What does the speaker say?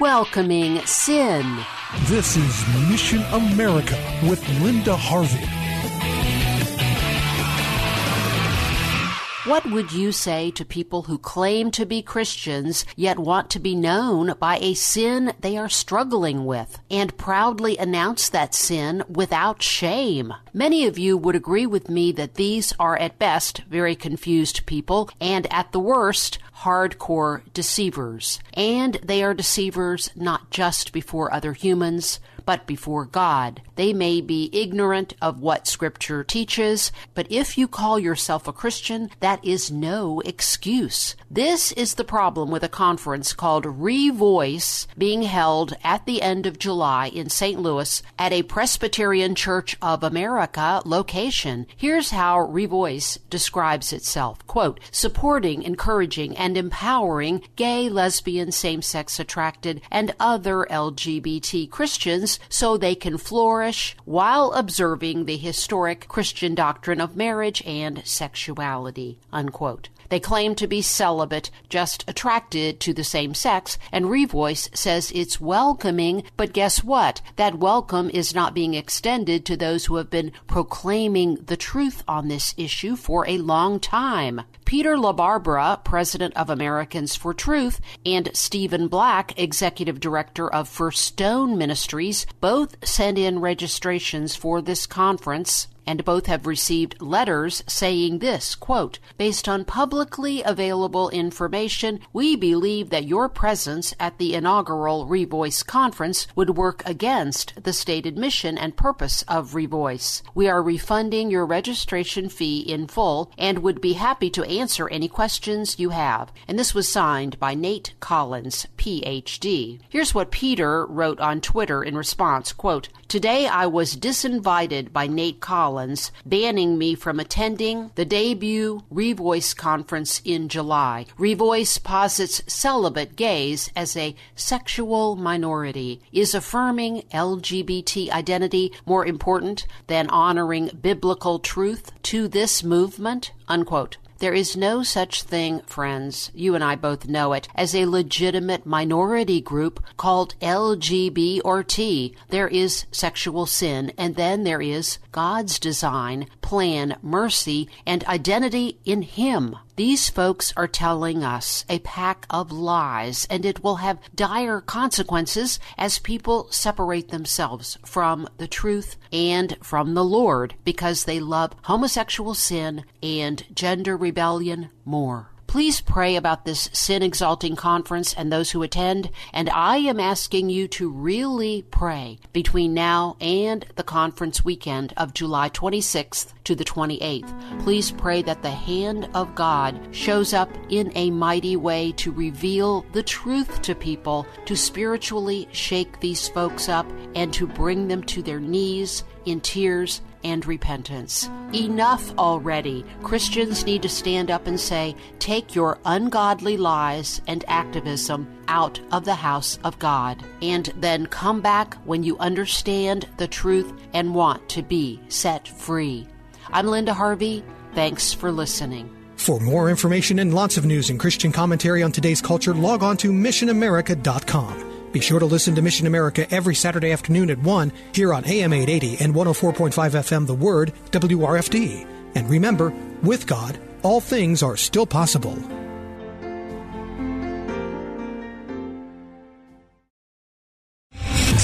Welcoming sin. This is Mission America with Linda Harvey. What would you say to people who claim to be Christians yet want to be known by a sin they are struggling with and proudly announce that sin without shame? Many of you would agree with me that these are at best very confused people and at the worst hardcore deceivers. And they are deceivers not just before other humans, but before God. They may be ignorant of what Scripture teaches, but if you call yourself a Christian, that is no excuse. This is the problem with a conference called Revoice being held at the end of July in St. Louis at a Presbyterian Church of America location. Here's how Revoice describes itself. Quote, supporting, encouraging, and empowering gay, lesbian, same-sex attracted, and other LGBT Christians so they can flourish while observing the historic Christian doctrine of marriage and sexuality. Unquote. They claim to be celibate, just attracted to the same sex, and Revoice says it's welcoming, but guess what? That welcome is not being extended to those who have been proclaiming the truth on this issue for a long time. Peter LaBarbera, president of Americans for Truth, and Stephen Black, executive director of First Stone Ministries, both sent in registrations for this conference and both have received letters saying this quote based on publicly available information we believe that your presence at the inaugural revoice conference would work against the stated mission and purpose of revoice. We are refunding your registration fee in full and would be happy to answer any questions you have and this was signed by nate collins phd here's what peter wrote on twitter in response quote today i was disinvited by nate collins banning me from attending the debut Revoice conference in July. Revoice posits celibate gays as a sexual minority. Is affirming LGBT identity more important than honoring biblical truth to this movement? Unquote. There is no such thing, friends, you and I both know it, as a legitimate minority group called LGB or T. There is sexual sin, and then there is God's design, plan, mercy, and identity in Him. These folks are telling us a pack of lies, and it will have dire consequences as people separate themselves from the truth and from the Lord because they love homosexual sin and gender rebellion more. Please pray about this sin exalting conference and those who attend, and I am asking you to really pray between now and the conference weekend of July 26th to the 28th. Please pray that the hand of God shows up in a mighty way to reveal the truth to people, to spiritually shake these folks up, and to bring them to their knees in tears and repentance. Enough already. Christians need to stand up and say, Take your ungodly lies and activism out of the house of God, and then come back when you understand the truth and want to be set free. I'm Linda Harvey. Thanks for listening. For more information and lots of news and Christian commentary on today's culture, log on to missionamerica.com. Be sure to listen to Mission America every Saturday afternoon at 1 here on AM 880 and 104.5 FM The Word, WRFD. And remember, with God, all things are still possible.